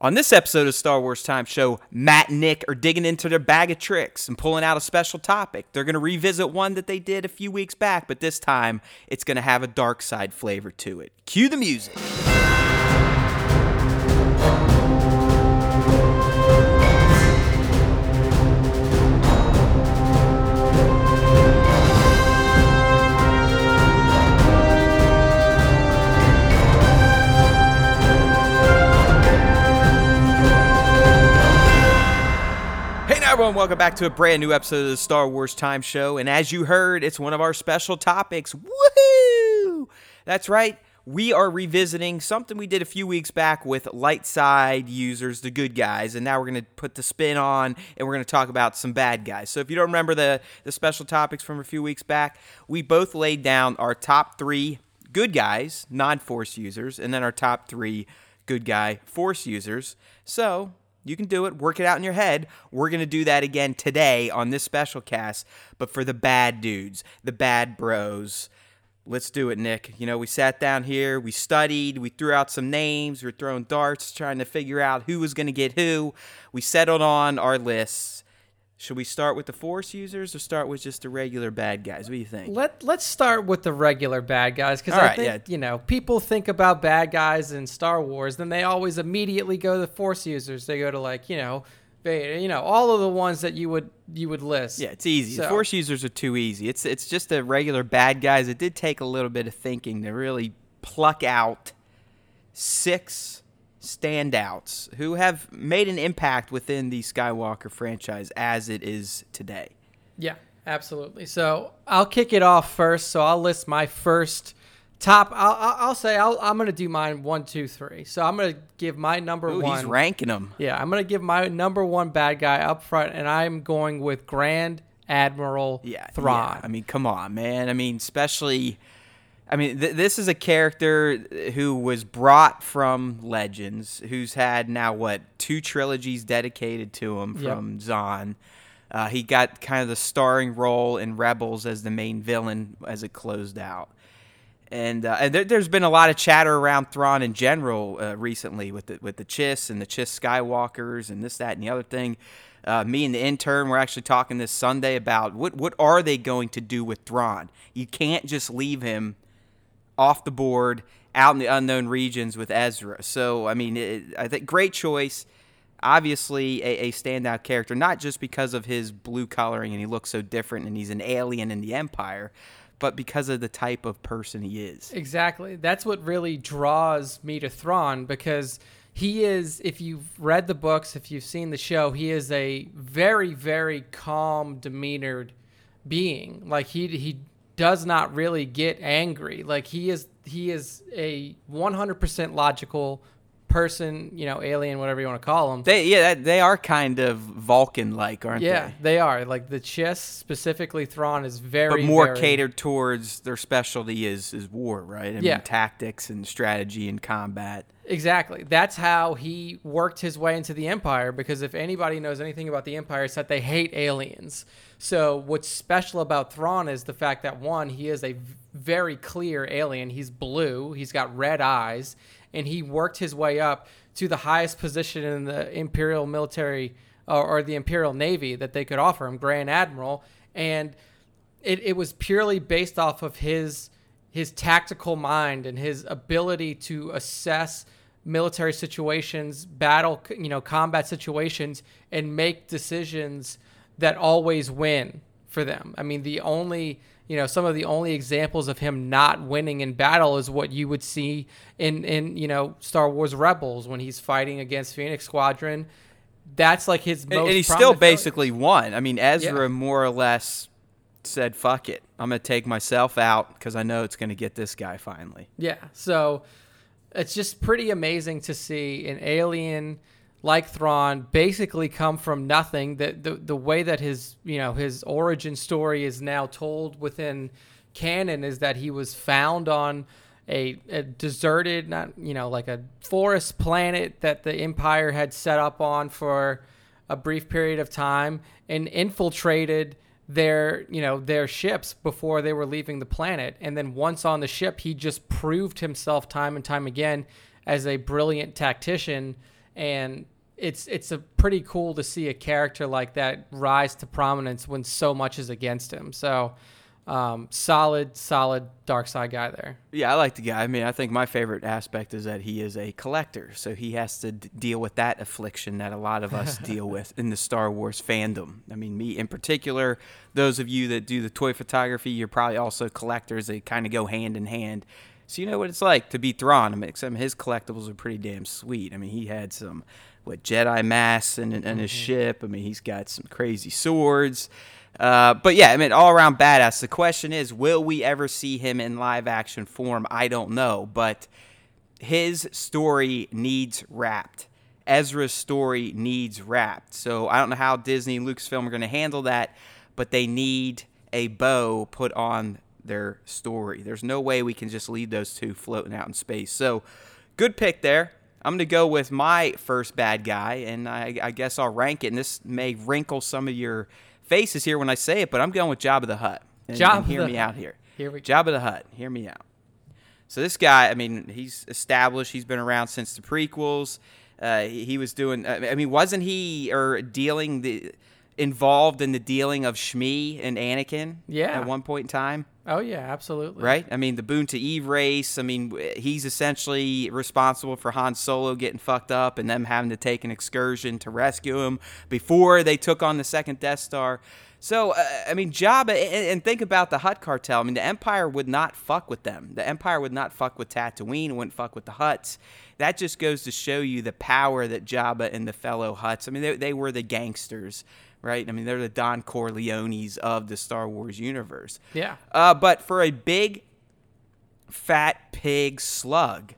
On this episode of Star Wars Time Show, Matt and Nick are digging into their bag of tricks and pulling out a special topic. They're going to revisit one that they did a few weeks back, but this time it's going to have a dark side flavor to it. Cue the music. Everyone, welcome back to a brand new episode of the Star Wars Time Show. And as you heard, it's one of our special topics. Woohoo! That's right. We are revisiting something we did a few weeks back with light side users, the good guys, and now we're going to put the spin on and we're going to talk about some bad guys. So if you don't remember the, the special topics from a few weeks back, we both laid down our top three good guys, non force users, and then our top three good guy force users. So you can do it. Work it out in your head. We're going to do that again today on this special cast, but for the bad dudes, the bad bros. Let's do it, Nick. You know, we sat down here, we studied, we threw out some names, we were throwing darts, trying to figure out who was going to get who. We settled on our lists. Should we start with the Force users or start with just the regular bad guys? What do you think? Let Let's start with the regular bad guys because I right, think yeah. you know people think about bad guys in Star Wars, then they always immediately go to the Force users. They go to like you know, Vader, you know, all of the ones that you would you would list. Yeah, it's easy. The So- Force users are too easy. It's it's just the regular bad guys. It did take a little bit of thinking to really pluck out six standouts who have made an impact within the Skywalker franchise as it is today. Yeah, absolutely. So I'll kick it off first. So I'll list my first top. I'll I'll, say I'll, I'm gonna do mine one, two, three. So I'm gonna give my number Ooh, one. he's ranking them. Yeah, I'm gonna give my number one bad guy up front, and I'm going with Grand Admiral Yeah, Thrawn. yeah. I mean, come on, man. I mean, especially. I mean, th- this is a character who was brought from Legends, who's had now what two trilogies dedicated to him Yep. from Zahn. Uh, he got kind of the starring role in Rebels as the main villain as it closed out. And, uh, and there, there's been a lot of chatter around Thrawn in general uh, recently with the with the Chiss and the Chiss Skywalkers and this that and the other thing. Uh, me and the intern were actually talking this Sunday about what what are they going to do with Thrawn? You can't just leave him off the board out in the unknown regions with Ezra. So I mean, it, I think great choice. Obviously, a, a standout character, not just because of his blue coloring and he looks so different and he's an alien in the Empire, but because of the type of person he is. Exactly. That's what really draws me to Thrawn because he is, if you've read the books, if you've seen the show, he is a very, very calm, demeanored being. Like he he does not really get angry. Like he is he is a 100% logical person, you know, alien, whatever you want to call him. They yeah, they are kind of Vulcan like, aren't yeah, they? Yeah, they are. Like the Chiss specifically Thrawn, is very But more very- catered towards their specialty is is war, right? I Yeah. mean, tactics and strategy and combat. Exactly. That's how he worked his way into the Empire because if anybody knows anything about the Empire, it's that they hate aliens. So, what's special about Thrawn is the fact that one, he is a very clear alien. He's blue, he's got red eyes, and he worked his way up to the highest position in the Imperial military or, or the Imperial Navy that they could offer him, Grand Admiral. And it, it was purely based off of his his tactical mind and his ability to assess military situations, battle, you know, combat situations, and make decisions that always win for them. I mean, the only, you know, some of the only examples of him not winning in battle is what you would see in, in you know, Star Wars Rebels when he's fighting against Phoenix Squadron. That's like his And, most. and he still failure. basically won. I mean, Ezra Yeah. more or less said, "Fuck it, I'm gonna take myself out because I know it's gonna get this guy finally." Yeah. So it's just pretty amazing to see an alien like Thrawn basically come from nothing. That the the way that his you know his origin story is now told within canon is that he was found on a, a deserted, not you know like a forest planet that the Empire had set up on for a brief period of time and infiltrated their you know their ships before they were leaving the planet and then once on the ship he just proved himself time and time again as a brilliant tactician and it's it's a pretty cool to see a character like that rise to prominence when so much is against him. So um, solid, solid dark side guy there. Yeah, I like the guy. I mean, I think my favorite aspect is that he is a collector, so he has to d- deal with that affliction that a lot of us deal with in the Star Wars fandom. I mean, me in particular. Those of you that do the toy photography, you're probably also collectors. They kind of go hand in hand. So you know what it's like to be Thrawn. I mean, except his collectibles are pretty damn sweet. I mean, he had some what Jedi masks and, and mm-hmm. his ship. I mean, he's got some crazy swords. Uh, but yeah, I mean, all around badass. The question is, will we ever see him in live action form? I don't know, but his story needs wrapped. Ezra's story needs wrapped. So I don't know how Disney and Lucasfilm are going to handle that, but they need a bow put on their story. There's no way we can just leave those two floating out in space. So good pick there. I'm going to go with my first bad guy, and I, I guess I'll rank it. And this may wrinkle some of your faces here when I say it, but I'm going with Jabba the Hutt. And, Jabba and hear me out here. Here we. Jabba the Hutt. Hear me out. So this guy, I mean, he's established. He's been around since the prequels. Uh, he was doing. I mean, wasn't he or dealing the involved in the dealing of Shmi and Anakin? Yeah. At one point in time. Oh yeah, absolutely. Right. I mean, the Boonta Eve race. I mean, he's essentially responsible for Han Solo getting fucked up and them having to take an excursion to rescue him before they took on the second Death Star. So, uh, I mean, Jabba, and, and, think about the Hutt cartel. I mean, the Empire would not fuck with them. The Empire would not fuck with Tatooine, wouldn't fuck with the Hutts. That just goes to show you the power that Jabba and the fellow Hutts, I mean, they, they were the gangsters right? I mean, they're the Don Corleones of the Star Wars universe. Yeah. Uh, but for a big, fat pig slug,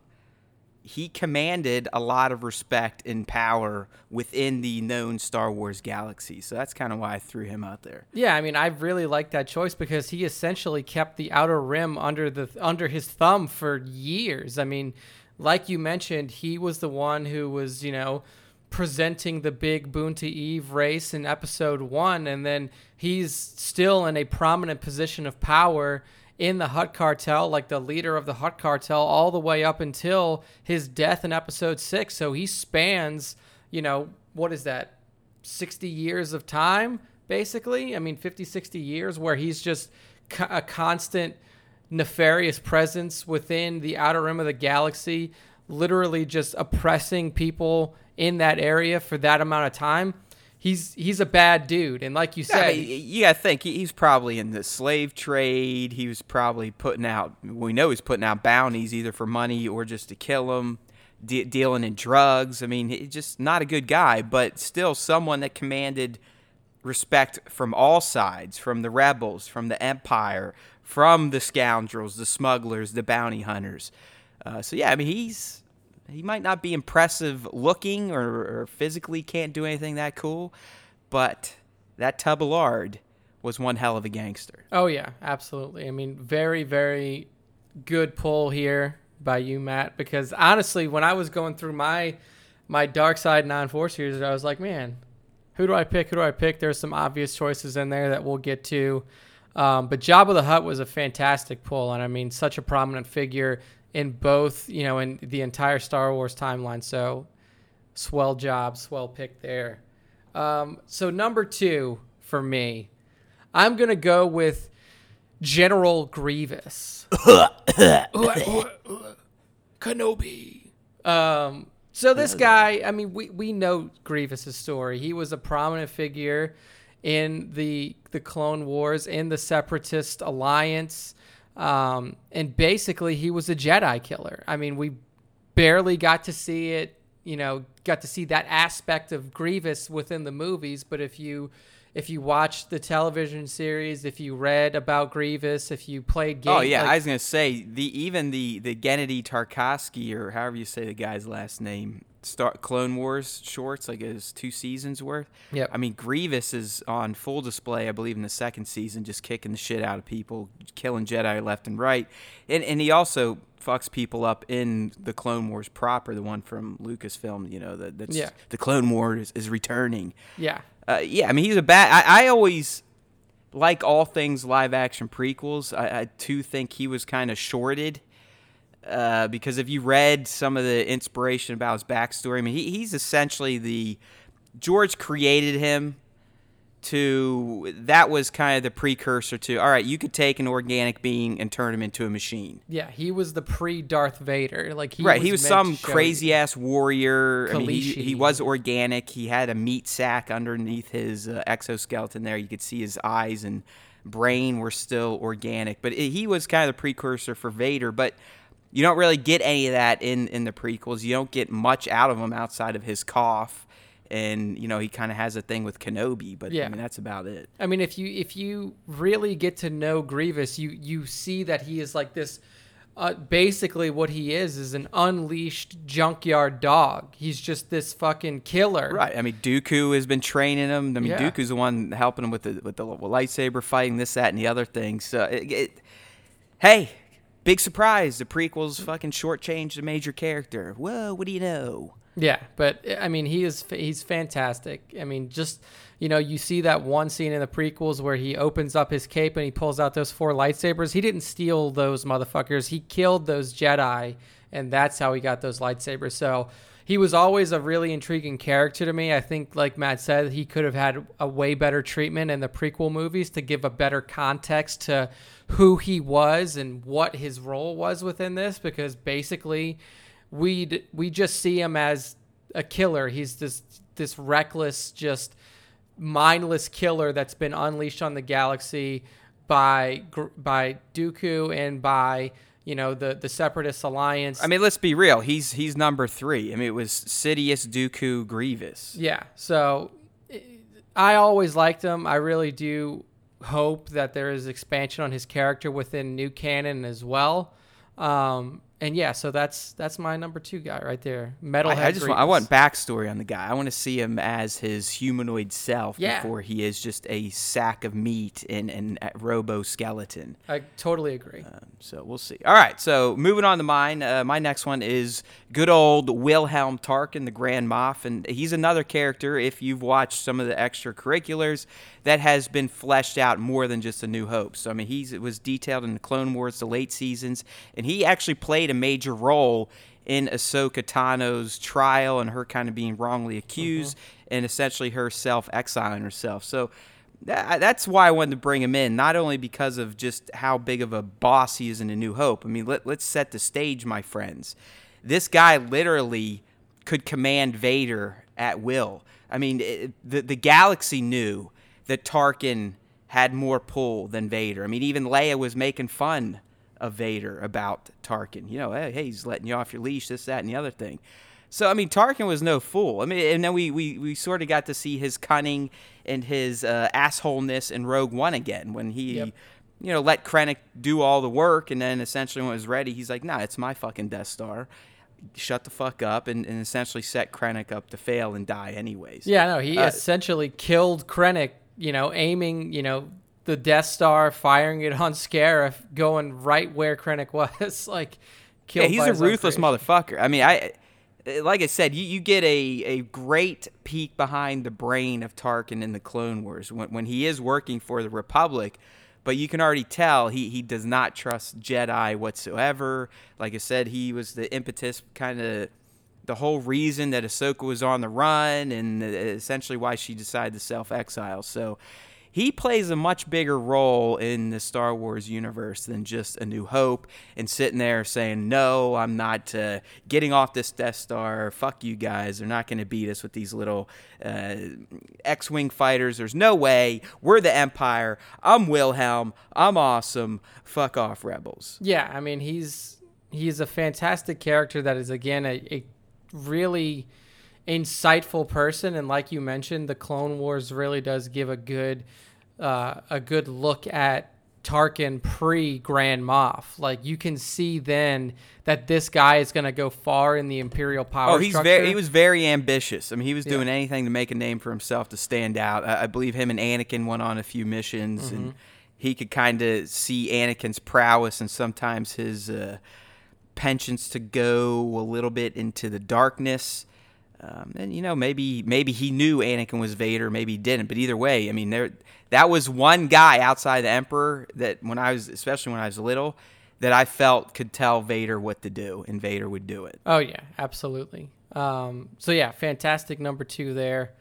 he commanded a lot of respect and power within the known Star Wars galaxy. So that's kind of why I threw him out there. Yeah, I mean, I really like that choice because he essentially kept the outer rim under the under his thumb for years. I mean, like you mentioned, he was the one who was, you know, presenting the big Boonta Eve race in episode one, and then he's still in a prominent position of power in the Hutt cartel, like the leader of the Hutt cartel, all the way up until his death in episode six. So he spans, you know, what is that, 60 years of time, basically? I mean, 50, 60 years where he's just a constant nefarious presence within the outer rim of the galaxy, literally just oppressing people in that area for that amount of time, he's he's a bad dude. And like you said, I mean, you got to think he's probably in the slave trade. He was probably putting out. We know he's putting out bounties either for money or just to kill him. De- dealing in drugs. I mean, he's just not a good guy, but still someone that commanded respect from all sides, from the rebels, from the empire, from the scoundrels, the smugglers, the bounty hunters. Uh, so yeah, I mean, he's he might not be impressive looking or, or physically can't do anything that cool, but that tub of lard was one hell of a gangster. Oh yeah, absolutely. I mean, very very good pull here by you, Matt. Because honestly, when I was going through my my Dark Side non Force series, I was like, man, who do I pick? Who do I pick? There's some obvious choices in there that we'll get to. Um, but Jabba the Hutt was a fantastic pull, and I mean, such a prominent figure in both, you know, in the entire Star Wars timeline. So, swell job, swell pick there. Um, so, number two for me, I'm going to go with General Grievous. Kenobi. Um, so, this guy, I mean, we, we know Grievous's story. He was a prominent figure in the the Clone Wars, in the Separatist Alliance. Um, and basically, he was a Jedi killer. I mean, we barely got to see it, you know, got to see that aspect of Grievous within the movies. But if you if you watched the television series, if you read about Grievous, if you played games. Oh yeah, like, I was gonna say the even the the Genndy Tartakovsky or however you say the guy's last name. Star Clone Wars shorts, like his two seasons worth. Yeah. I mean, Grievous is on full display, I believe, in the second season, just kicking the shit out of people, killing Jedi left and right, and and he also fucks people up in the Clone Wars proper, the one from Lucasfilm. You know, that that's yeah. the Clone Wars is, is returning. Yeah. Uh, yeah, I mean, he's a bad. I, I always like all things live action prequels. I, I too think he was kind of shorted uh, because if you read some of the inspiration about his backstory, I mean, he, he's essentially the George created him to that was kind of the precursor to all right you could take an organic being and turn him into a machine. Yeah, he was the pre Darth Vader. Like he right was he was some crazy ass warrior. I mean, he, he was organic. He had a meat sack underneath his uh, exoskeleton there. You could see his eyes and brain were still organic. But it, he was kind of the precursor for vader. But you don't really get any of that in in the prequels you don't get much out of him outside of his cough and you know he kind of has a thing with kenobi but Yeah. i mean that's about it I mean, if you if you really get to know Grievous, you you see that he is like this. Uh, basically, what he is is an unleashed junkyard dog. He's just this fucking killer. Right. I mean, Dooku has been training him. I mean, Yeah. Dooku's the one helping him with the with the lightsaber fighting, this, that, and the other thing. So, it, it, hey, big surprise! The prequels fucking shortchanged a major character. Whoa, what do you know? Yeah, but I mean, he is he's fantastic. I mean, just you know, you see that one scene in the prequels where he opens up his cape and he pulls out those four lightsabers. He didn't steal those motherfuckers. He killed those Jedi, and that's how he got those lightsabers. So he was always a really intriguing character to me. I think, like Matt said, he could have had a way better treatment in the prequel movies to give a better context to who he was and what his role was within this, because basically we we just see him as a killer. He's this this reckless, just mindless killer that's been unleashed on the galaxy by by Dooku and by you know the the Separatist Alliance. I mean, let's be real. He's he's number three. I mean, it was Sidious, Dooku, Grievous. yeah. So I always liked him. I really do hope that there is expansion on his character within new canon as well. Um, and yeah, so that's that's my number two guy right there. Metalhead. I, I just want, I want backstory on the guy. I want to see him as his humanoid self Yeah. before he is just a sack of meat and an robo skeleton. I totally agree. Um, so we'll see. All right, so moving on to mine. Uh, my next one is good old Wilhuff Tarkin, the Grand Moff, and he's another character. If you've watched some of the extracurriculars, that has been fleshed out more than just A New Hope. So I mean, he was detailed in the Clone Wars, the late seasons, and he actually played a major role in Ahsoka Tano's trial and her kind of being wrongly accused, mm-hmm. and essentially her self exiling herself. So that's why I wanted to bring him in, not only because of just how big of a boss he is in A New Hope. I mean, let, let's set the stage, my friends. This guy literally could command Vader at will. I mean, it, the, the galaxy knew that Tarkin had more pull than Vader. I mean, even Leia was making fun of Vader about Tarkin. You know, hey, hey, he's letting you off your leash, this, that, and the other thing. So I mean, Tarkin was no fool. I mean, and then we we, we sort of got to see his cunning and his uh, assholeness in Rogue One again when he, Yep. you know, let Krennic do all the work, and then essentially when it was ready, he's like, "Nah, it's my fucking Death Star." Shut the fuck up, and, and essentially set Krennic up to fail and die anyways. Yeah, no, he Uh, essentially killed Krennic, you know, aiming, you know, the Death Star, firing it on Scarif, going right where Krennic was. like, killed. Yeah, he's a ruthless motherfucker. I mean, I like I said, you, you get a, a great peek behind the brain of Tarkin in the Clone Wars when, when he is working for the Republic, but you can already tell he, he does not trust Jedi whatsoever. Like I said, he was the impetus, kind of the whole reason that Ahsoka was on the run, and uh, essentially why she decided to self exile. So he plays a much bigger role in the Star Wars universe than just A New Hope and sitting there saying, No, I'm not uh, getting off this Death Star. Fuck you guys. They're not going to beat us with these little uh, X Wing fighters. There's no way. We're the Empire. I'm Wilhuff. I'm awesome. Fuck off, rebels. Yeah, I mean, he's he's a fantastic character that is again a, a really insightful person, and like you mentioned, the Clone Wars really does give a good uh, a good look at Tarkin pre Grand Moff. Like you can see then that this guy is going to go far in the Imperial power. Oh, he's structure. very he was very ambitious. I mean, he was Yeah. doing anything to make a name for himself to stand out. I, I believe him and Anakin went on a few missions, Mm-hmm. and he could kind of see Anakin's prowess and sometimes his uh, penchants to go a little bit into the darkness. Um, and you know, maybe maybe he knew Anakin was Vader, maybe he didn't. But either way, I mean, there that was one guy outside the Emperor that when I was, especially when I was little, that I felt could tell Vader what to do, and Vader would do it. Oh yeah, absolutely. Um, so yeah, fantastic number two there.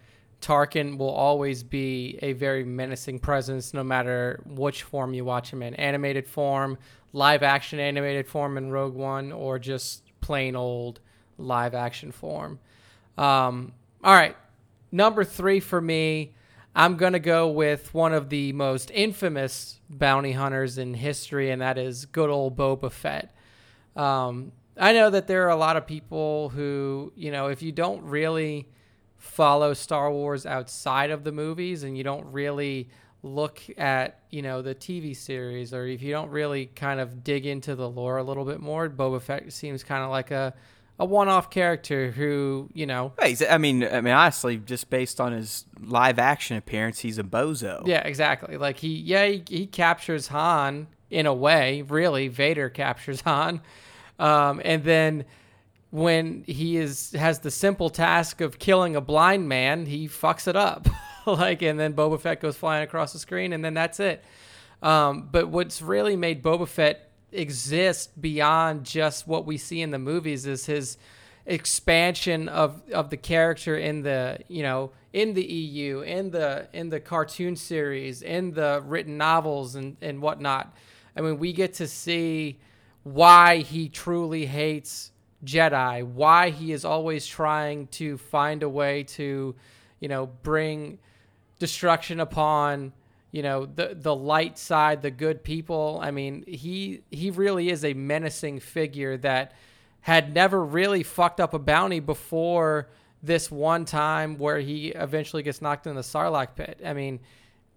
Tarkin will always be a very menacing presence, no matter which form you watch him in animated form, live action animated form in Rogue One, or just plain old live action form. Um, all right, number three for me, I'm going to go with one of the most infamous bounty hunters in history, and that is good old Boba Fett. Um, I know that there are a lot of people who, you know, if you don't really follow Star Wars outside of the movies and you don't really look at, you know, the TV series or if you don't really kind of dig into the lore a little bit more, Boba Fett seems kind of like a a one-off character who, you know, I mean, I mean, honestly, just based on his live action appearance, he's a bozo. Yeah, exactly. Like he, yeah, he, he captures Han in a way. Really, Vader captures Han, um, and then when he is has the simple task of killing a blind man, he fucks it up. like, and then Boba Fett goes flying across the screen, and then that's it. Um, but what's really made Boba Fett exist beyond just what we see in the movies is his expansion of of the character in the you know in the EU in the in the cartoon series in the written novels and and whatnot. I mean, we get to see why he truly hates Jedi, why he is always trying to find a way to, you know, bring destruction upon, you know, the the light side, the good people. I mean, he he really is a menacing figure that had never really fucked up a bounty before this one time where he eventually gets knocked in the Sarlacc pit. I mean,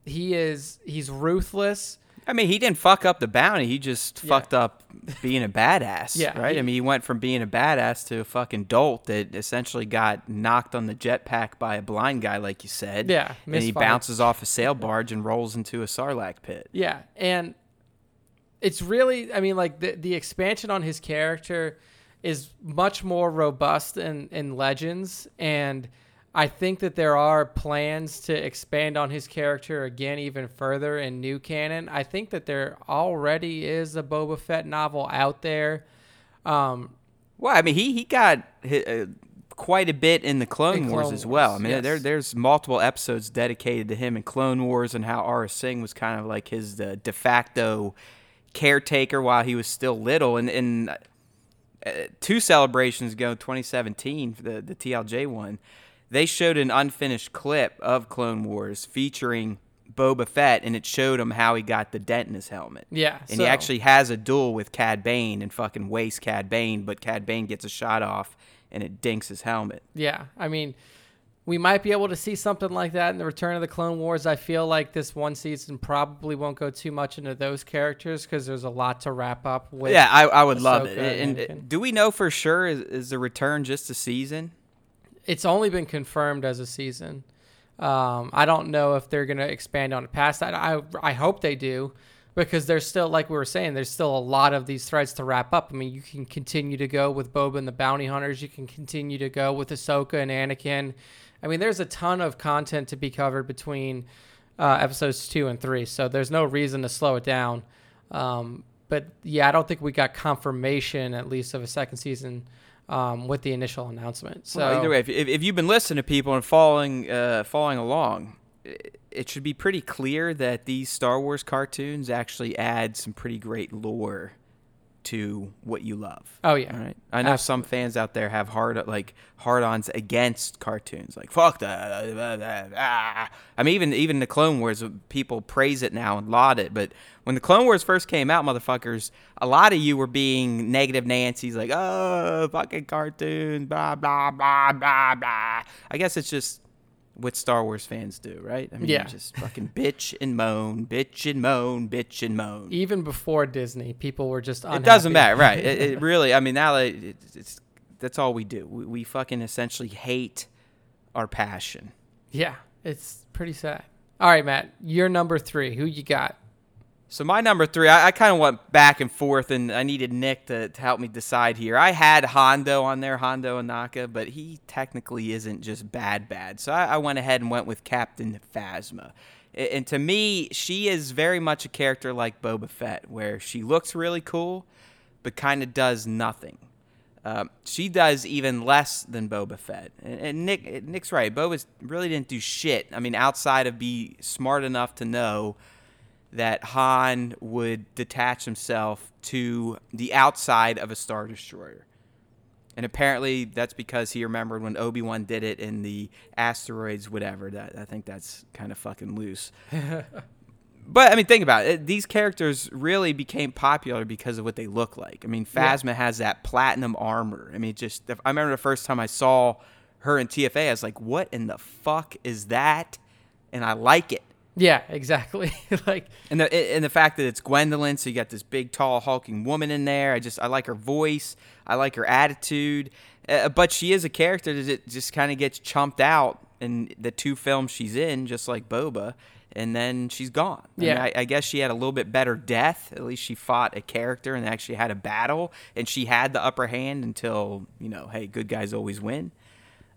he is he's ruthless. I mean, he didn't fuck up the bounty. He just Yeah. fucked up being a badass. Yeah, Right? he- I mean, he went from being a badass to a fucking dolt that essentially got knocked on the jetpack by a blind guy, like you said. Yeah, And he bounces off a sail barge and rolls into a sarlacc pit. Yeah, and it's really, I mean, like the the expansion on his character is much more robust in in Legends, and I think that there are plans to expand on his character again even further in new canon. I think that there already is a Boba Fett novel out there. Um, Well, I mean, he he got uh, quite a bit in the Clone, In Wars Clone as well. I Wars, mean, there there's multiple episodes dedicated to him in Clone Wars and how Aurra Sing was kind of like his uh, de facto caretaker while he was still little. And and uh, two celebrations ago, 2017, the the TLJ one, they showed an unfinished clip of Clone Wars featuring. Boba Fett, and it showed him how he got the dent in his helmet. Yeah, and so- he actually has a duel with Cad Bane and fucking wastes Cad Bane, but Cad Bane gets a shot off and it dinks his helmet. Yeah, I mean, we might be able to see something like that in the Return of the Clone Wars. I feel like this one season probably won't go too much into those characters because there's a lot to wrap up with. yeah, I, I would love it. And, and and do we know for sure is, is the return just a season? It's only been confirmed as a season. Um, I don't know if they're going to expand on it past that. I I hope they do because there's still like we were saying there's still a lot of these threads to wrap up. I mean, you can continue to go with Boba and the Bounty Hunters. You can continue to go with Ahsoka and Anakin. I mean, there's a ton of content to be covered between uh, episodes two and three, so there's no reason to slow it down. Um, but yeah, I don't think we got confirmation at least of a second season um, with the initial announcement. So Well, either way, if, if, if you've been listening to people and following uh, following along, it should be pretty clear that these Star Wars cartoons actually add some pretty great lore to what you love. Oh yeah. All right. I know some fans out there have hard like hard-ons against cartoons, like fuck that. ah. I mean, even even the Clone Wars, uh, people praise it now and laud it. But when the Clone Wars first came out, motherfuckers, a lot of you were being negative Nancy's, like, oh, fucking cartoons, blah blah blah blah blah. I guess it's just what Star Wars fans do, right? I mean, Yeah. just fucking bitch and moan, bitch and moan, bitch and moan. Even before Disney, people were just unhappy. It doesn't matter, right? It, it really. I mean, now that it, it's that's all we do. We, we fucking essentially hate our passion. Yeah, it's pretty sad. All right, Matt, you're number three. Who you got? So my number three, I, I kind of went back and forth, and I needed Nick to, to help me decide here. I had Hondo on there, Hondo Ohnaka, but he technically isn't just bad bad. So I, I went ahead and went with Captain Phasma. A- And to me, she is very much a character like Boba Fett, where she looks really cool, but kind of does nothing. Um, she does even less than Boba Fett. And, and Nick, Nick's right. Boba really didn't do shit. I mean, outside of be smart enough to know that Han would detach himself to the outside of a Star Destroyer. And apparently that's because he remembered when Obi Wan did it in the asteroids, whatever. That I think that's kind of fucking loose. but I mean, think about it. These characters really became popular because of what they look like. I mean, Yeah. Phasma has that platinum armor. I mean, just I remember the first time I saw her in TFA, I was like, "What in the fuck is that?" And I like it. Yeah, exactly. like And the and the fact that it's Gwendoline, so you got this big, tall, hulking woman in there. I just I like her voice. I like her attitude. Uh, but she is a character that just kind of gets chumped out in the two films she's in, just like Boba, and then she's gone. I mean, Yeah. I, I guess she had a little bit better death. At least she fought a character and actually had a battle, and she had the upper hand until you know, hey, good guys always win.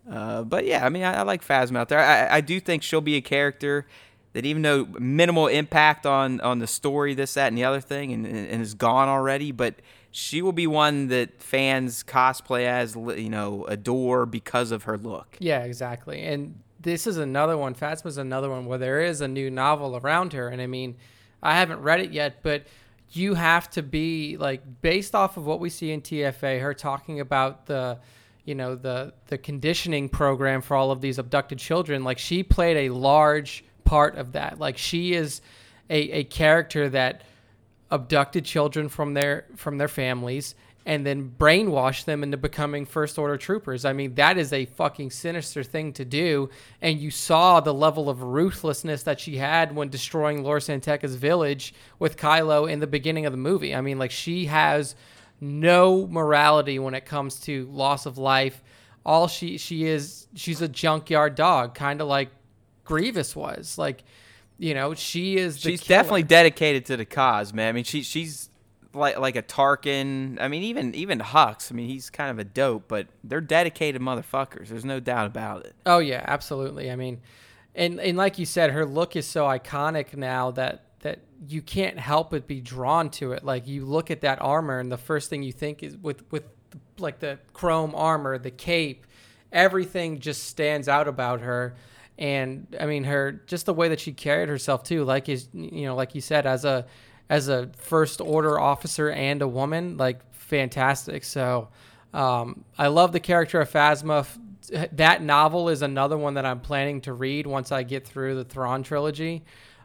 Uh, but yeah, I mean, I, I like Phasma out there. I, I do think she'll be a character that, even though minimal impact on on the story, this, that, and the other thing, and, and, is gone already, but she will be one that fans cosplay as, you know, adore because of her look. Yeah, exactly. And this is another one. Phasma's another one where there is a new novel around her. And I mean, I haven't read it yet, but you have to be like based off of what we see in TFA, her talking about the you know the the conditioning program for all of these abducted children like she played a large part of that like she is a, a character that abducted children from their from their families and then brainwashed them into becoming first order troopers. I mean, that is a fucking sinister thing to do. And you saw the level of ruthlessness that she had when destroying Lor San Tekka's village with Kylo in the beginning of the movie. I mean, like she has no morality when it comes to loss of life. All she she is she's a junkyard dog, kind of like Grievous was. Like, you know, she is the She's killer. definitely dedicated to the cause, man. I mean, she she's like like a Tarkin. I mean, even even Hux. I mean, he's kind of a dope, but they're dedicated motherfuckers. There's no doubt about it. Oh yeah, absolutely. I mean, and and like you said, her look is so iconic now that that you can't help but be drawn to it. Like you look at that armor, and the first thing you think is with with like the chrome armor, the cape, everything just stands out about her. And I mean, her just the way that she carried herself too, like is you know, like you said, as a as a first order officer and a woman, like fantastic. So um, I love the character of Phasma. That novel is another one that I'm planning to read once I get through the Thrawn trilogy.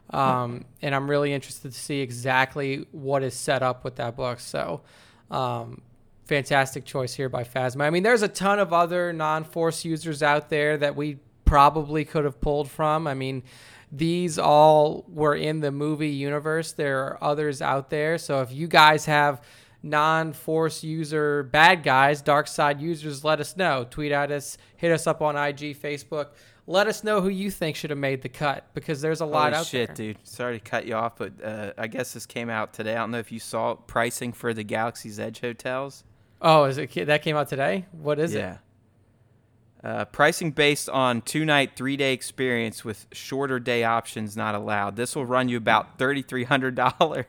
Um, and I'm really interested to see exactly what is set up with that book. So, um, fantastic choice here by Phasma. I mean, there's a ton of other non Force users out there that we probably could have pulled from. I mean, these all were in the movie universe. There are others out there. So if you guys have non force user bad guys, dark side users, let us know. Tweet at us, hit us up on IG, Facebook. Let us know who you think should have made the cut because there's a lot out there. Holy out shit, there. dude. Sorry to cut you off, but uh, I guess this came out today. I don't know if you saw pricing for the Galaxy's Edge hotels. Oh, is it that came out today? What is it? Uh, pricing based on two night, three day experience with shorter day options not allowed. This will run you about thirty three hundred dollars.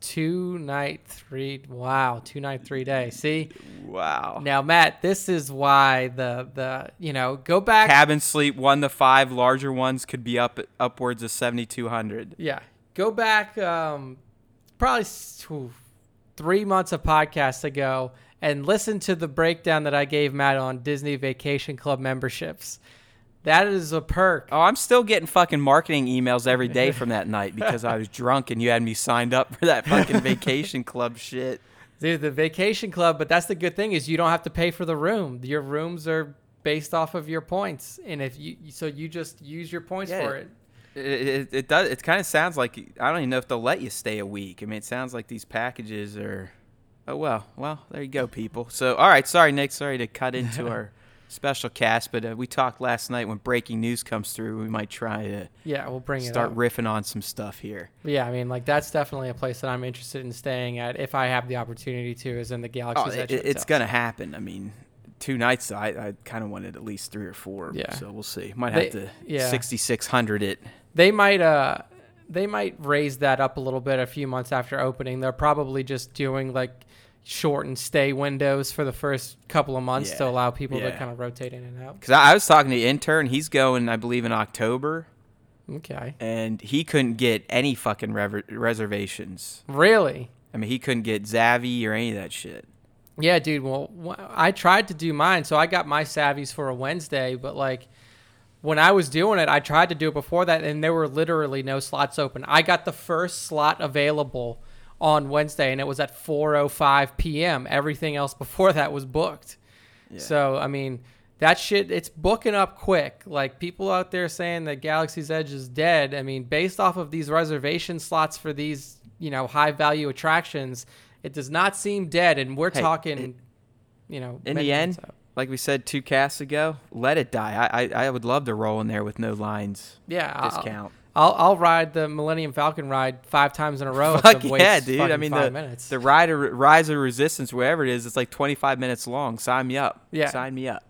Two night, three. Wow, two night, three day. See wow. now, Matt, this is why the the you know go back. Cabin sleep one to five, larger ones could be up upwards of seventy two hundred. Yeah, go back. Um, probably ooh, three months of podcasts ago, and listen to the breakdown that I gave Matt on Disney Vacation Club memberships. That is a perk. Oh, I'm still getting fucking marketing emails every day from that night because I was drunk and you had me signed up for that fucking vacation club shit. Dude, the vacation club, but that's the good thing is you don't have to pay for the room. Your rooms are based off of your points, and if you so you just use your points Yeah. for it. It, it, it does. It kind of sounds like I don't even know if they'll let you stay a week. I mean, it sounds like these packages are. Oh well, well there you go, people. So all right, sorry Nick, sorry to cut into our special cast. But uh, we talked last night when breaking news comes through, we might try to Yeah, we'll bring it start riffing on some stuff here. Yeah, I mean, like that's definitely a place that I'm interested in staying at if I have the opportunity to. Is in the Oh, Galaxy's it, it's gonna happen. I mean, two nights. I, I kind of wanted at least three or four. Yeah. So we'll see. Might They- have to yeah. 6600 it. They might uh they might raise that up a little bit a few months after opening. They're probably just doing like shortened stay windows for the first couple of months to allow people to kind of rotate in and out. Because I, I was talking to the intern. He's going, I believe, in October, Okay. and he couldn't get any fucking rever- reservations. Really? I mean, he couldn't get Savi or any of that shit. Yeah, dude. Well, I tried to do mine, so I got my Savi's for a Wednesday. But like, when I was doing it, I tried to do it before that, and there were literally no slots open. I got the first slot available on Wednesday, and it was at 4:05 p.m. Everything else before that was booked. Yeah. So I mean, that shit, it's booking up quick. Like people out there saying that Galaxy's Edge is dead. I mean, based off of these reservation slots for these, you know, high value attractions, it does not seem dead. And we're Hey, talking, it- you know, in the end, out. like we said two casts ago, let it die. I, I I would love to roll in there with no lines yeah, discount. I'll I'll I'll ride the Millennium Falcon ride five times in a row. Fuck yeah, dude! I mean five the minutes. the ride of, rise of resistance, whatever it is, it's like 25 minutes long. Sign me up. Yeah. sign me up.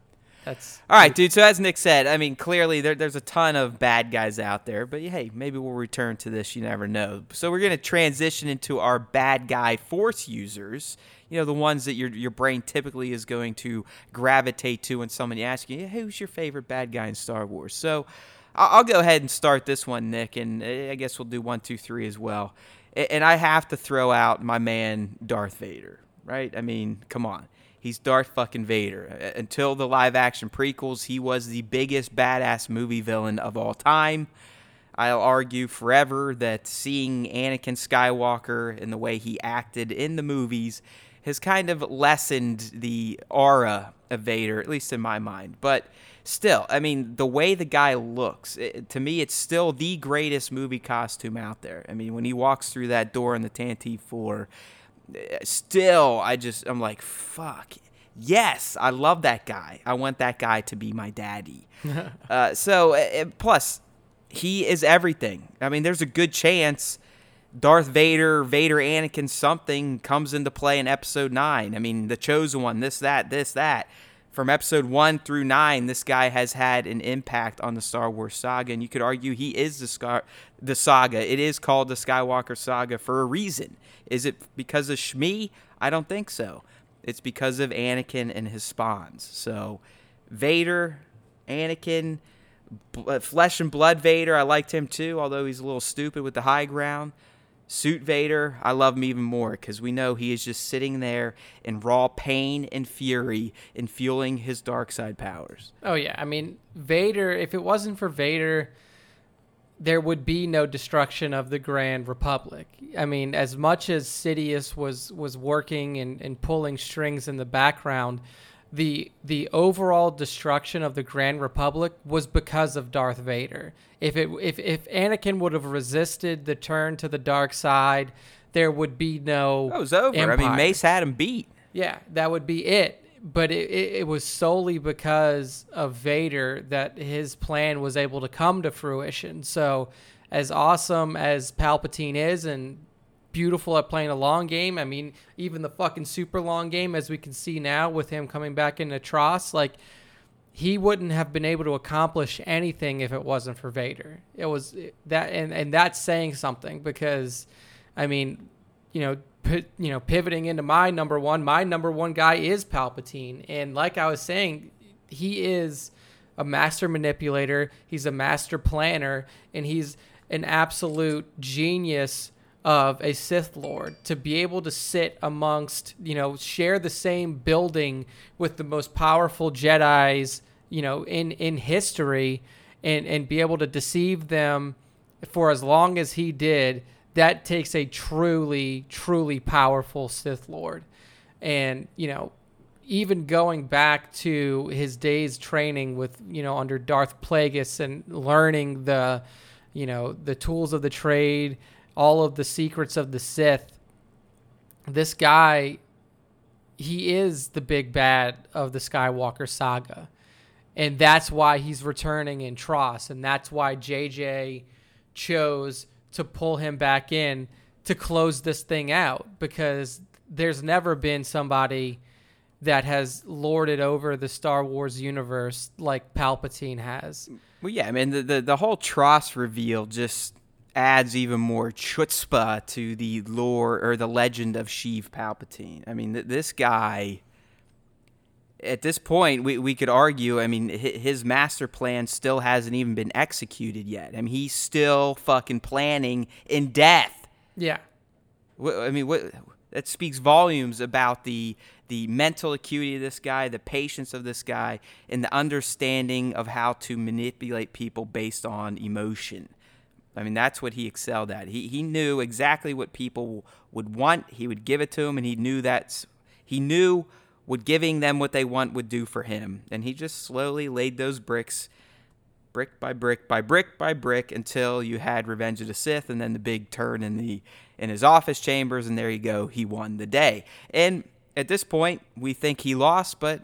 That's All right, dude. So as Nick said, I mean, clearly there, there's a ton of bad guys out there, but hey, maybe we'll return to this. You never know. So we're gonna transition into our bad guy force users. You know, the ones that your your brain typically is going to gravitate to when somebody asks you, hey, "Who's your favorite bad guy in Star Wars?" So I'll, go ahead and start this one, Nick, and uh, I guess we'll do one, two, three as well. And I have to throw out my man Darth Vader, right? I mean, come on. He's Darth fucking Vader. Until the live action prequels, he was the biggest badass movie villain of all time. I'll argue forever that seeing Anakin Skywalker and the way he acted in the movies has kind of lessened the aura of Vader, at least in my mind. But still, I mean, the way the guy looks, it, to me, it's still the greatest movie costume out there. I mean, when he walks through that door in the Tantive 4, eh, still, I just, I'm like, fuck. Yes, I love that guy. I want that guy to be my daddy. uh, so, uh, plus, he is everything. I mean, there's a good chance Darth Vader, Vader Anakin something comes into play in episode 9. I mean, the chosen one, this, that, this, that. From episode 1 through 9, this guy has had an impact on the Star Wars saga, and you could argue he is the, scar- the saga. It is called the Skywalker saga for a reason. Is it because of Shmi? I don't think so. It's because of Anakin and his spawns. So, Vader, Anakin, bl- uh, flesh and blood Vader. I liked him too, although he's a little stupid with the high ground. Suit Vader, I love him even more because we know he is just sitting there in raw pain and fury and fueling his dark side powers. Oh yeah, I mean Vader. If it wasn't for Vader, there would be no destruction of the Grand Republic. I mean, as much as Sidious was was working and, and pulling strings in the background, the the overall destruction of the Grand Republic was because of Darth Vader. If it if if Anakin would have resisted the turn to the dark side, there would be no. It was over. I mean, Mace had him beat. Yeah, that would be it. But it, it, it was solely because of Vader that his plan was able to come to fruition. So, as awesome as Palpatine is and beautiful at playing a long game, I mean, even the fucking super long game, as we can see now with him coming back into TROS, like, he wouldn't have been able to accomplish anything if it wasn't for Vader. It was that, and, and that's saying something because, I mean, you know, pi- you know, pivoting into my number one, my number one guy is Palpatine, and like I was saying, he is a master manipulator. He's a master planner, and he's an absolute genius of a Sith Lord to be able to sit amongst, you know, share the same building with the most powerful Jedi's, you know, in in history, and and be able to deceive them for as long as he did. That takes a truly, truly powerful Sith Lord, and you know, even going back to his days training with you know under Darth Plagueis and learning the you know the tools of the trade all of the secrets of the Sith. This guy he is the big bad of the Skywalker saga. And that's why he's returning in TROS, and that's why JJ chose to pull him back in to close this thing out. Because there's never been somebody that has lorded over the Star Wars universe like Palpatine has. Well, yeah, I mean the the, the whole TROS reveal just adds even more chutzpah to the lore or the legend of Sheev Palpatine. I mean, th- this guy. At this point, we, we could argue. I mean, his master plan still hasn't even been executed yet. I mean, he's still fucking planning in death. Yeah. I mean, what that speaks volumes about the the mental acuity of this guy, the patience of this guy, and the understanding of how to manipulate people based on emotion. I mean, that's what he excelled at. He he knew exactly what people would want. He would give it to them, and he knew that he knew what giving them what they want would do for him. And he just slowly laid those bricks, brick by brick by brick by brick, until you had Revenge of the Sith, and then the big turn in the in his office chambers, and there you go. He won the day. And at this point, we think he lost, but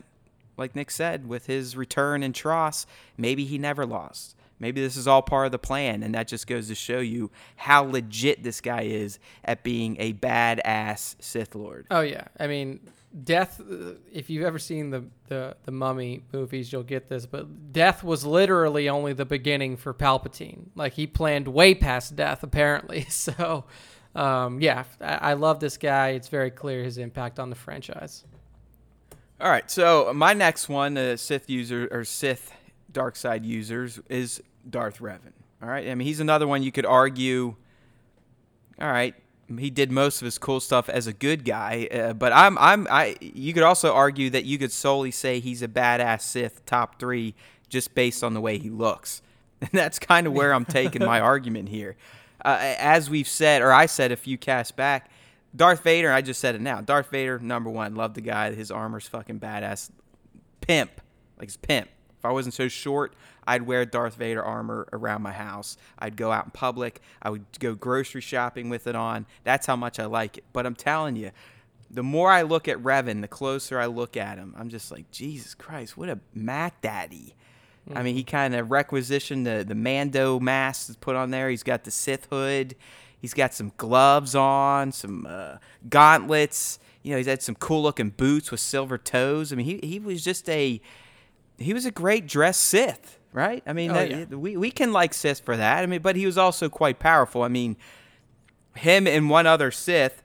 like Nick said, with his return in TROS, maybe he never lost. Maybe this is all part of the plan, and that just goes to show you how legit this guy is at being a badass Sith Lord. Oh yeah, I mean, death. If you've ever seen the the the Mummy movies, you'll get this. But death was literally only the beginning for Palpatine. Like he planned way past death, apparently. So, um, yeah, I, I love this guy. It's very clear his impact on the franchise. All right, so my next one, uh, Sith user or Sith dark side users is Darth Revan. All right, I mean he's another one you could argue. All right, he did most of his cool stuff as a good guy, uh, but I'm I'm I. You could also argue that you could solely say he's a badass Sith top three just based on the way he looks, and that's kind of where I'm taking my argument here. Uh, as we've said, or I said a few casts back, Darth Vader. I just said it now. Darth Vader, number one. Love the guy. His armor's fucking badass. Pimp, like his pimp. If I wasn't so short, I'd wear Darth Vader armor around my house. I'd go out in public. I would go grocery shopping with it on. That's how much I like it. But I'm telling you, the more I look at Revan, the closer I look at him. I'm just like, Jesus Christ, what a Mac Daddy. Mm-hmm. I mean, he kind of requisitioned the, the Mando mask that's put on there. He's got the Sith hood. He's got some gloves on, some uh, gauntlets. You know, he's had some cool looking boots with silver toes. I mean, he, he was just a he was a great dressed Sith, right? I mean, oh, that, yeah. we we can like Sith for that. I mean, but he was also quite powerful. I mean, him and one other Sith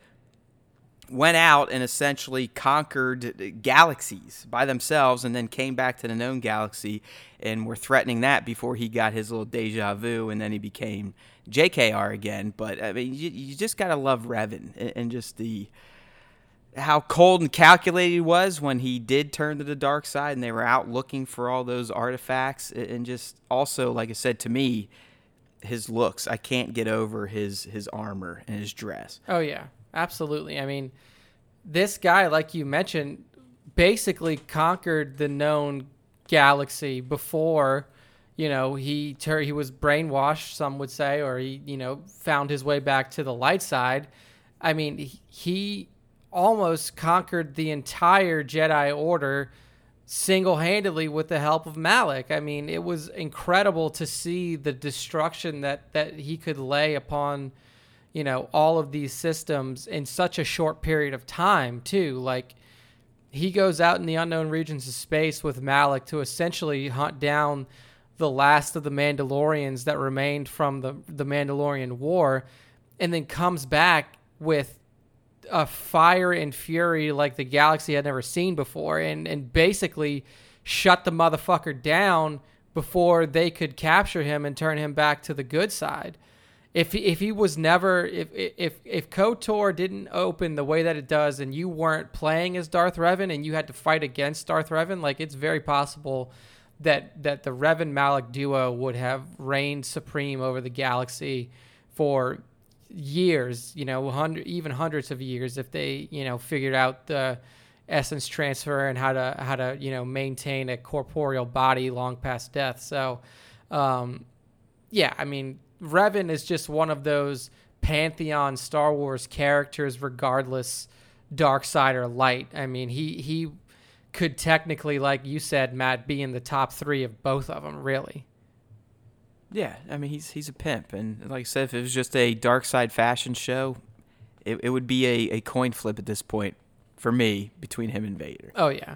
went out and essentially conquered galaxies by themselves and then came back to the known galaxy and were threatening that before he got his little deja vu and then he became JKR again. But I mean, you, you just got to love Revan and, and just the how cold and calculated he was when he did turn to the dark side and they were out looking for all those artifacts and just also like I said to me his looks I can't get over his his armor and his dress. Oh yeah, absolutely. I mean, this guy like you mentioned basically conquered the known galaxy before you know he ter- he was brainwashed some would say or he you know found his way back to the light side. I mean, he almost conquered the entire Jedi Order single handedly with the help of Malak. I mean, it was incredible to see the destruction that, that he could lay upon, you know, all of these systems in such a short period of time, too. Like, he goes out in the unknown regions of space with Malak to essentially hunt down the last of the Mandalorians that remained from the, the Mandalorian War, and then comes back with a fire and fury like the galaxy had never seen before and, and basically shut the motherfucker down before they could capture him and turn him back to the good side. If he, if he was never if if if KOTOR didn't open the way that it does and you weren't playing as Darth Revan and you had to fight against Darth Revan, like it's very possible that that the Revan Malak duo would have reigned supreme over the galaxy for years, you know, hundred, even hundreds of years if they, you know, figured out the essence transfer and how to how to you know maintain a corporeal body long past death. So, um, yeah, I mean, Revan is just one of those pantheon Star Wars characters, regardless dark side or light. I mean, he he could technically, like you said, Matt, be in the top three of both of them, really. Yeah, I mean he's he's a pimp, and like I said, if it was just a dark side fashion show, it, it would be a, a coin flip at this point for me between him and Vader. Oh yeah.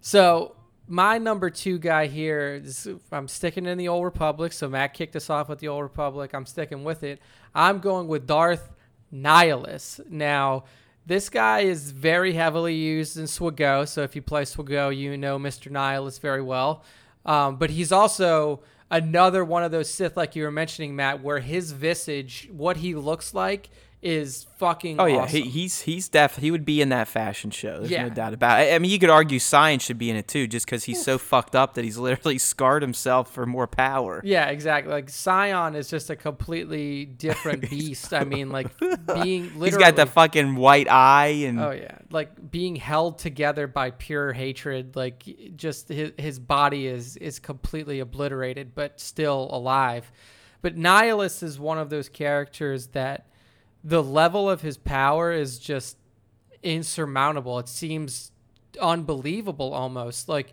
So my number two guy here is I'm sticking in the Old Republic. So Matt kicked us off with the Old Republic. I'm sticking with it. I'm going with Darth Nihilus. Now, this guy is very heavily used in SWGOH. So if you play SWGOH, you know Mr. Nihilus very well. Um, but he's also another one of those Sith, like you were mentioning, Matt, where his visage, what he looks like, is fucking. Oh yeah, awesome. he, he's he's def he would be in that fashion show. There's Yeah. no doubt about it. I mean, you could argue Sion should be in it too, just because he's so fucked up that he's literally scarred himself for more power. Yeah, exactly. Like Sion is just a completely different beast. I mean, like being literally. He's got the fucking white eye and Oh yeah, like being held together by pure hatred. Like just his his body is is completely obliterated, but still alive. But Nihilus is one of those characters that the level of his power is just insurmountable. It seems unbelievable almost. Like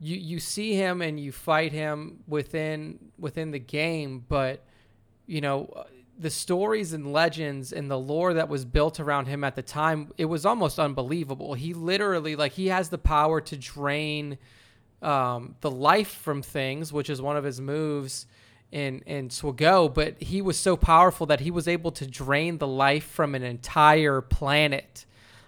you you see him and you fight him within within the game, but you know the stories and legends and the lore that was built around him at the time it was almost unbelievable he literally like he has the power to drain um, the life from things which is one of his moves in in SWGOH but he was so powerful that he was able to drain the life from an entire planet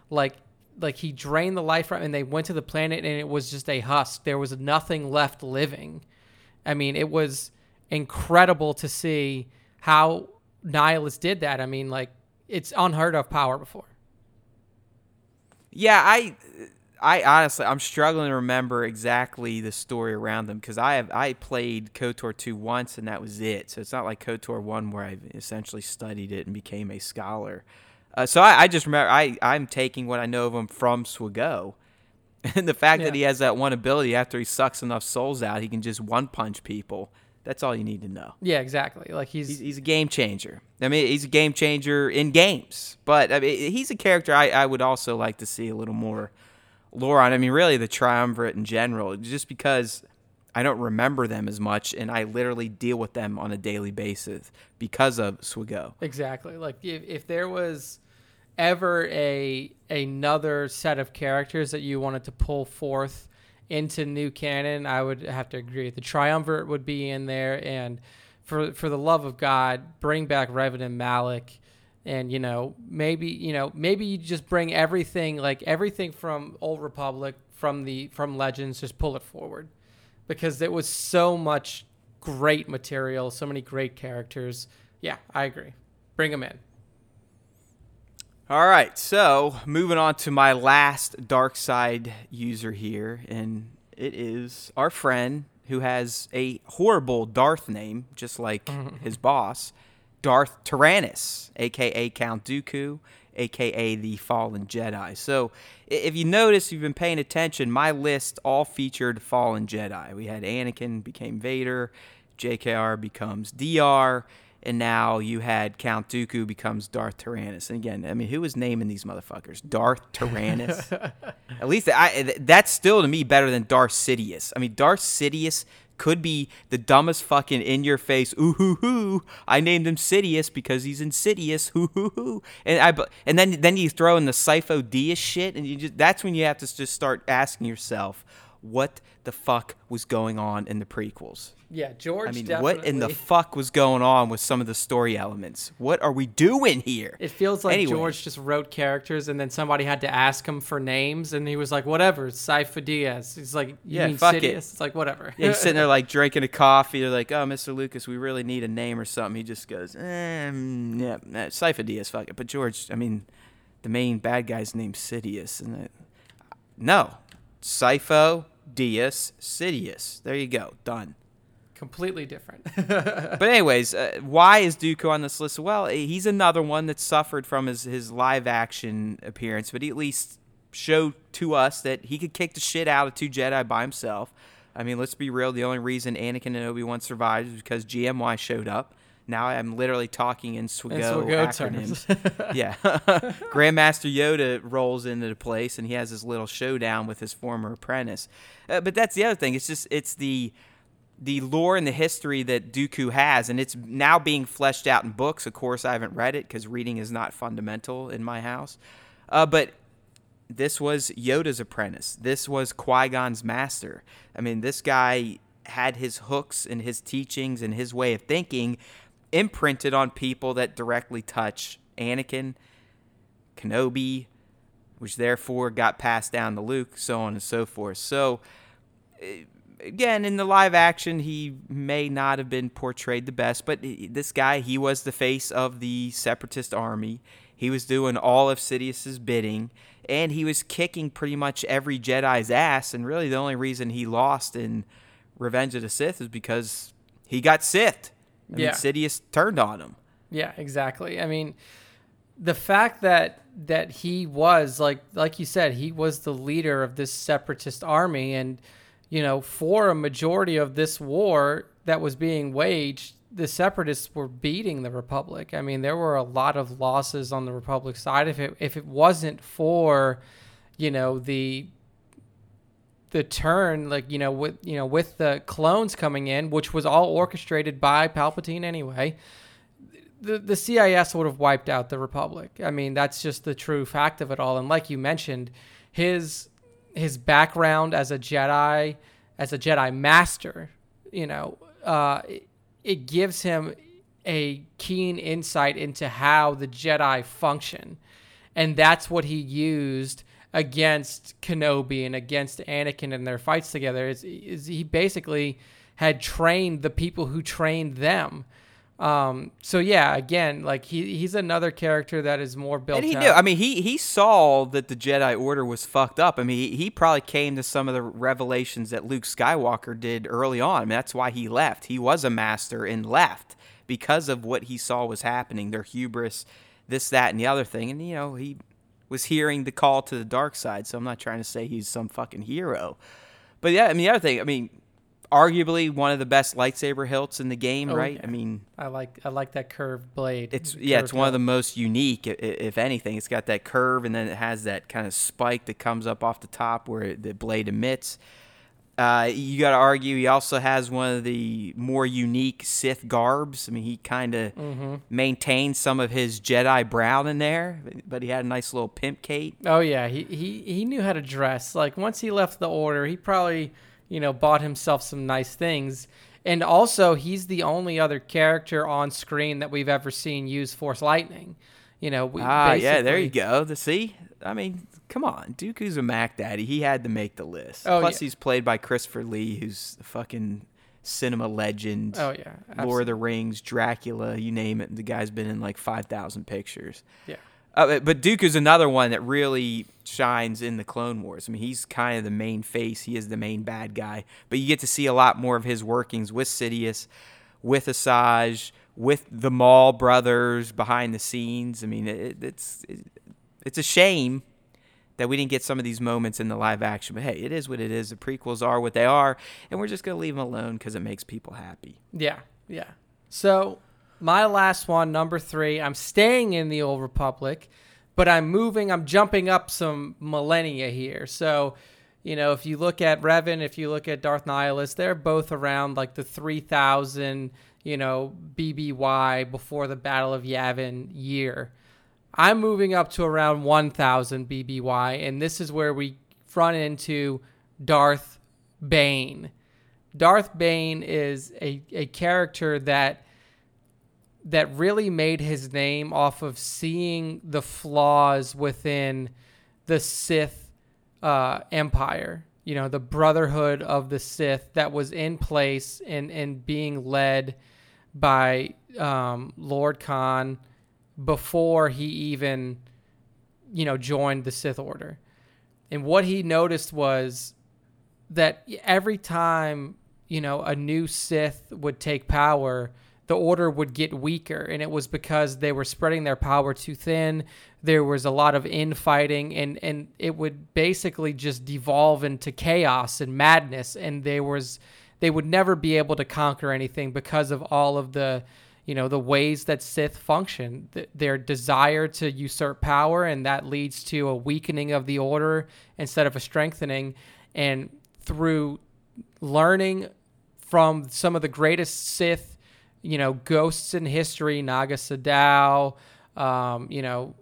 like like he drained the life from and they went to the planet and it was just a husk there was nothing left living i mean it was incredible to see how Nihilus did that. I mean, like it's unheard of power before. Yeah, I, I honestly, I'm struggling to remember exactly the story around them because I have I played Kotor two once and that was it. So it's not like Kotor one where I essentially studied it and became a scholar. Uh, so I, I just remember I I'm taking what I know of him from SWGOH. And the fact that he has that one ability after he sucks enough souls out, he can just one punch people. That's all you need to know. Yeah, exactly. Like he's, He's, he's a game changer. I mean, he's a game changer in games, but I mean, he's a character I, I would also like to see a little more lore on. I mean, really, the triumvirate in general, just because I don't remember them as much, and I literally deal with them on a daily basis because of SWGOH. exactly like if, if there was ever a another set of characters that you wanted to pull forth into new canon, I would have to agree. The triumvirate would be in there, and for for the love of God, bring back Revan and Malak. And you know, maybe you know, maybe you just bring everything, like everything from Old Republic, from the from Legends, just pull it forward, because there was so much great material, so many great characters. Yeah, I agree. Bring them in. All right, so moving on to my last dark side user here, and it is our friend who has a horrible Darth name, just like his boss, Darth Tyrannus, aka Count Dooku, aka the Fallen Jedi. So, if you notice, you've been paying attention, my list all featured Fallen Jedi. We had Anakin became Vader, JKR becomes DR, and now you had Count Dooku becomes Darth Tyrannus. And again, I mean, who was naming these motherfuckers? Darth Tyrannus. At least I, that's still to me better than Darth Sidious. I mean, Darth Sidious could be the dumbest fucking in your face. Ooh hoo hoo! I named him Sidious because he's insidious. Hoo hoo hoo! And I, and then then you throw in the Sifo Dyas shit, and you just that's when you have to just start asking yourself, what the fuck was going on in the prequels? Yeah, George. I mean, definitely. what in the fuck was going on with some of the story elements? What are we doing here? It feels like Anyway. George just wrote characters, and then somebody had to ask him for names, and he was like, "Whatever, Sifo Dyas." He's like, "You Yeah, mean fuck it. It's like, "Whatever." Yeah, he's sitting there like drinking a coffee. They're like, "Oh, Mr. Lucas, we really need a name or something." He just goes, um, "Yeah, nah, Sifo Dyas, fuck it." But George, I mean, the main bad guy's named Sidious, and it, no, Sifo Dyas Sidious. There you go, done. Completely different. But anyways, uh, why is Dooku on this list? Well, eh, he's another one that suffered from his his live action appearance, but he at least showed to us that he could kick the shit out of two Jedi by himself. I mean, let's be real. The only reason Anakin and Obi Wan survived is because GMY showed up. Now I'm literally talking in SWGOH acronyms. yeah. Grandmaster Yoda rolls into the place and he has his little showdown with his former apprentice. Uh, but that's the other thing. It's just it's the the lore and the history that Dooku has, and it's now being fleshed out in books. Of course, I haven't read it because reading is not fundamental in my house. Uh, but this was Yoda's apprentice. This was Qui Gon's master. I mean, this guy had his hooks and his teachings and his way of thinking imprinted on people that directly touch Anakin, Kenobi, which therefore got passed down to Luke, so on and so forth. So, eh, again, in the live action, he may not have been portrayed the best, but this guy, he was the face of the Separatist army. He was doing all of Sidious's bidding, and he was kicking pretty much every Jedi's ass. And really, the only reason he lost in Revenge of the Sith is because he got Sith. I yeah. mean, Sidious turned on him. Yeah, exactly. I mean, the fact that that he was like like you said, he was the leader of this separatist army, and you know, for a majority of this war that was being waged, the separatists were beating the republic. I mean, there were a lot of losses on the republic side. If it if it wasn't for, you know, the the turn like you know with you know with the clones coming in which was all orchestrated by palpatine anyway the the CIS would have wiped out the republic i mean that's just the true fact of it all and like you mentioned his his background as a Jedi, as a Jedi master, you know, uh, it, it gives him a keen insight into how the Jedi function. And that's what he used against Kenobi and against Anakin in their fights together. Is, is he basically had trained the people who trained them um, so yeah, again, like he he's another character that is more built. And he out. knew. I mean, he he saw that the Jedi Order was fucked up. I mean, he, he probably came to some of the revelations that Luke Skywalker did early on. I mean, that's why he left. He was a master and left because of what he saw was happening. Their hubris, this, that, and the other thing. And you know, he was hearing the call to the dark side. So I'm not trying to say he's some fucking hero. But yeah, I mean, the other thing, I mean, arguably one of the best lightsaber hilts in the game, oh, right? Yeah. I mean, I like I like that curved blade. It's yeah, it's one hilt. of the most unique, if anything. It's got that curve, and then it has that kind of spike that comes up off the top where the blade emits. Uh, you got to argue he also has one of the more unique Sith garbs. I mean, he kind of mm-hmm. maintained some of his Jedi brown in there, but he had a nice little pimp cape. Oh yeah, he he he knew how to dress. Like once he left the order, he probably you know, bought himself some nice things. And also, he's the only other character on screen that we've ever seen use Force Lightning. You know, we ah, yeah, there you go. The see, I mean, come on, Dooku's a Mac Daddy. He had to make the list. Oh, Plus, yeah. he's played by Christopher Lee, who's a fucking cinema legend. Oh yeah, absolutely. Lord of the Rings, Dracula, you name it. The guy's been in like five thousand pictures. Yeah. Uh, but Dooku's another one that really shines in the Clone Wars. I mean, he's kind of the main face. He is the main bad guy. But you get to see a lot more of his workings with Sidious, with Asajj, with the Maul brothers behind the scenes. I mean, it, it's it, it's a shame that we didn't get some of these moments in the live action. But hey, it is what it is. The prequels are what they are, and we're just gonna leave them alone because it makes people happy. Yeah, yeah. So my last one, number three. I'm staying in the Old Republic, but I'm moving. I'm jumping up some millennia here. So, you know, if you look at Revan, if you look at Darth Nihilus, they're both around like the 3000, you know, BBY before the Battle of Yavin year. I'm moving up to around 1000 BBY, and this is where we run into Darth Bane. Darth Bane is a, a character that that really made his name off of seeing the flaws within the Sith uh, empire. You know, the brotherhood of the Sith that was in place and, and being led by um, Lord Kaan before he even, you know, joined the Sith Order. And what he noticed was that every time, you know, a new Sith would take power, the order would get weaker. And it was because they were spreading their power too thin. There was a lot of infighting and and it would basically just devolve into chaos and madness. And there was they would never be able to conquer anything because of all of the you know, the ways that Sith function, th- their desire to usurp power, and that leads to a weakening of the order instead of a strengthening. And through learning from some of the greatest Sith, you know, ghosts in history, Naga Sadow, um, you know,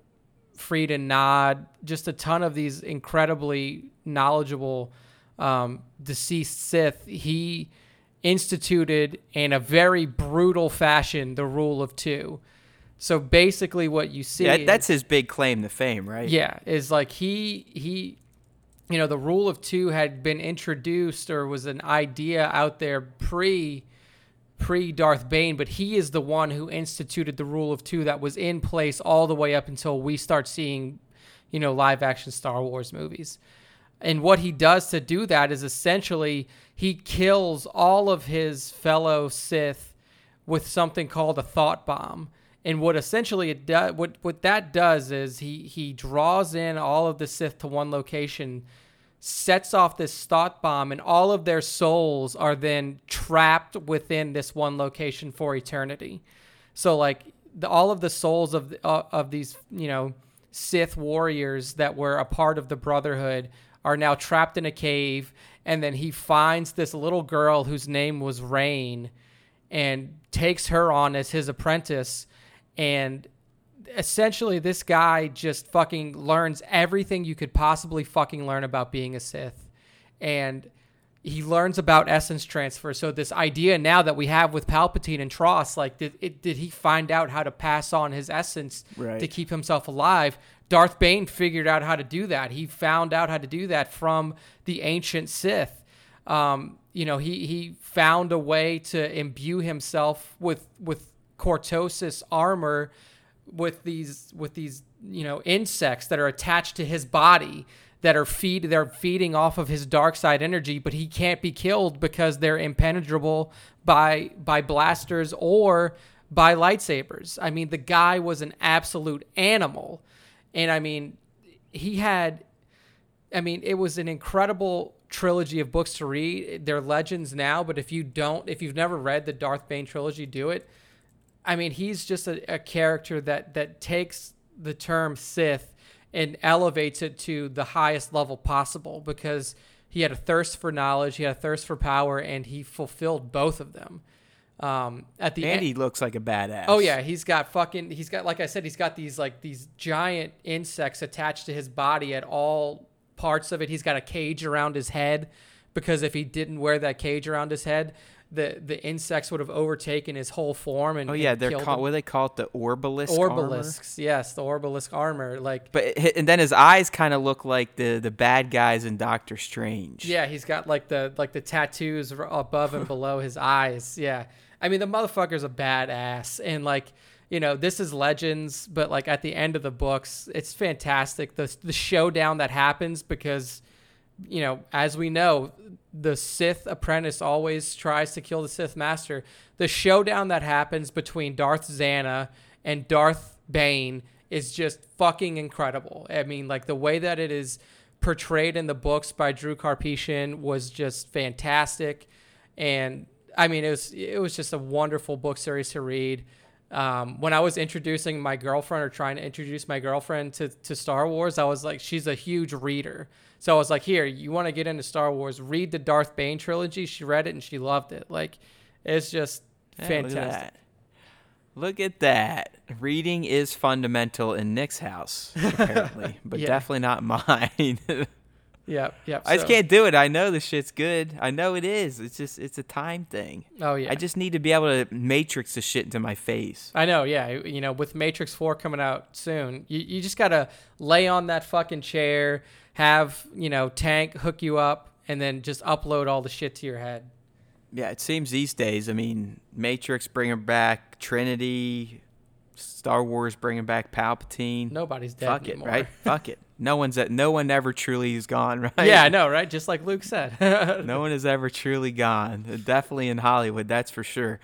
Freedon Nadd, just a ton of these incredibly knowledgeable um, deceased Sith. He instituted in a very brutal fashion the rule of two. So basically, what you see yeah, that's his big claim to fame, right? Yeah, is like he he, you know, the rule of two had been introduced or was an idea out there pre pre Darth Bane, but he is the one who instituted the rule of two that was in place all the way up until we start seeing, you know, live action Star Wars movies. And what he does to do that is essentially he kills all of his fellow Sith with something called a thought bomb. And what essentially it does, what what that does is he he draws in all of the Sith to one location, sets off this thought bomb, and all of their souls are then trapped within this one location for eternity. So like the, all of the souls of uh, of these you know Sith warriors that were a part of the Brotherhood are now trapped in a cave and then he finds this little girl whose name was Rain and takes her on as his apprentice. And essentially this guy just fucking learns everything you could possibly fucking learn about being a Sith. And he learns about essence transfer. So this idea now that we have with Palpatine and TROS, like did it, did he find out how to pass on his essence right. to keep himself alive? Darth Bane figured out how to do that. He found out how to do that from the ancient Sith. Um, you know, he he found a way to imbue himself with with cortosis armor with these with these you know insects that are attached to his body that are feed they're feeding off of his dark side energy but he can't be killed because they're impenetrable by by blasters or by lightsabers i mean the guy was an absolute animal and I mean, he had, I mean, it was an incredible trilogy of books to read. They're legends now, but if you don't, if you've never read the Darth Bane trilogy, do it. I mean, he's just a, a character that that takes the term Sith and elevates it to the highest level possible because he had a thirst for knowledge, he had a thirst for power, and he fulfilled both of them. Um, at the and he looks like a badass. Oh yeah, he's got fucking. He's got like I said, he's got these like these giant insects attached to his body at all parts of it. He's got a cage around his head because if he didn't wear that cage around his head, the the insects would have overtaken his whole form and oh yeah and they're called what do they call it the orbalisk orbalisks armor? yes the orbalisk armor like but and then his eyes kind of look like the the bad guys in doctor strange yeah he's got like the like the tattoos above and below his eyes yeah I mean, the motherfucker's a badass, and like, you know, this is Legends, but like at the end of the books, it's fantastic. The the showdown that happens because, you know, as we know, the Sith apprentice always tries to kill the Sith master. The showdown that happens between Darth Zannah and Darth Bane is just fucking incredible. I mean, like the way that it is portrayed in the books by Drew Karpyshyn was just fantastic. And I mean, it was it was just a wonderful book series to read. Um, when I was introducing my girlfriend or trying to introduce my girlfriend to, to Star Wars, I was like, she's a huge reader. So I was like, here, you want to get into Star Wars? Read the Darth Bane trilogy. She read it and she loved it. Like, it's just fantastic. Look at that. Reading is fundamental in Nick's house, apparently, but yeah. definitely not mine. Yeah, yeah. I just can't do it. I know the shit's good. I know it is. It's just it's a time thing. Oh yeah. I just need to be able to matrix the shit into my face. I know. Yeah. You know, with Matrix Four coming out soon, you you just gotta lay on that fucking chair, have you know Tank hook you up, and then just upload all the shit to your head. Yeah, it seems these days. I mean, Matrix bringing back Trinity, Star Wars bringing back Palpatine. Nobody's dead Fuck anymore. it, right? Fuck it. No one's at. No one ever truly is gone, right? Yeah, I know, right? Just like Luke said. no one is ever truly gone. Uh, definitely in Hollywood, that's for sure.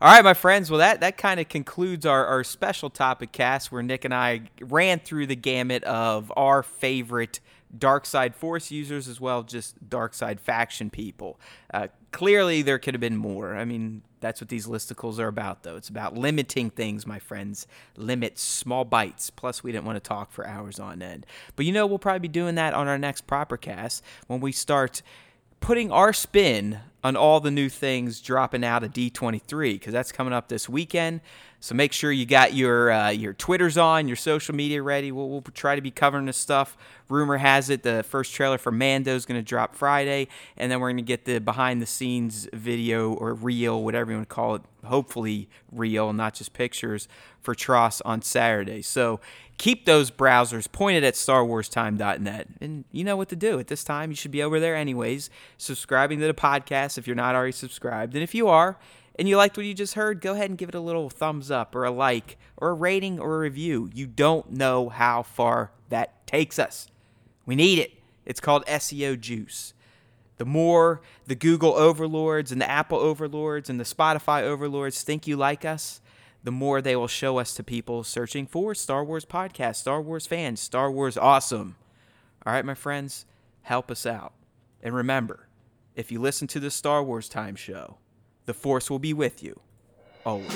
All right, my friends. Well, that that kind of concludes our, our special topic cast where Nick and I ran through the gamut of our favorite dark side force users as well just dark side faction people. Uh, clearly, there could have been more. I mean, That's what these listicles are about, though. It's about limiting things, my friends. Limit small bites. Plus, we didn't want to talk for hours on end. But you know, we'll probably be doing that on our next proper cast when we start putting our spin on all the new things dropping out of D23 because that's coming up this weekend. So make sure you got your uh, your Twitters on, your social media ready. We'll, we'll try to be covering this stuff. Rumor has it the first trailer for Mando is going to drop Friday, and then we're going to get the behind the scenes video or reel, whatever you want to call it. Hopefully real, not just pictures for TROS on Saturday. So keep those browsers pointed at StarWarsTime.net, and you know what to do. At this time, you should be over there anyways, subscribing to the podcast if you're not already subscribed, and if you are and you liked what you just heard, go ahead and give it a little thumbs up or a like or a rating or a review. You don't know how far that takes us. We need it. It's called SEO juice. The more the Google overlords and the Apple overlords and the Spotify overlords think you like us, the more they will show us to people searching for Star Wars podcast, Star Wars fans, Star Wars awesome. All right, my friends, help us out. And remember, if you listen to the Star Wars Time show, the Force will be with you always.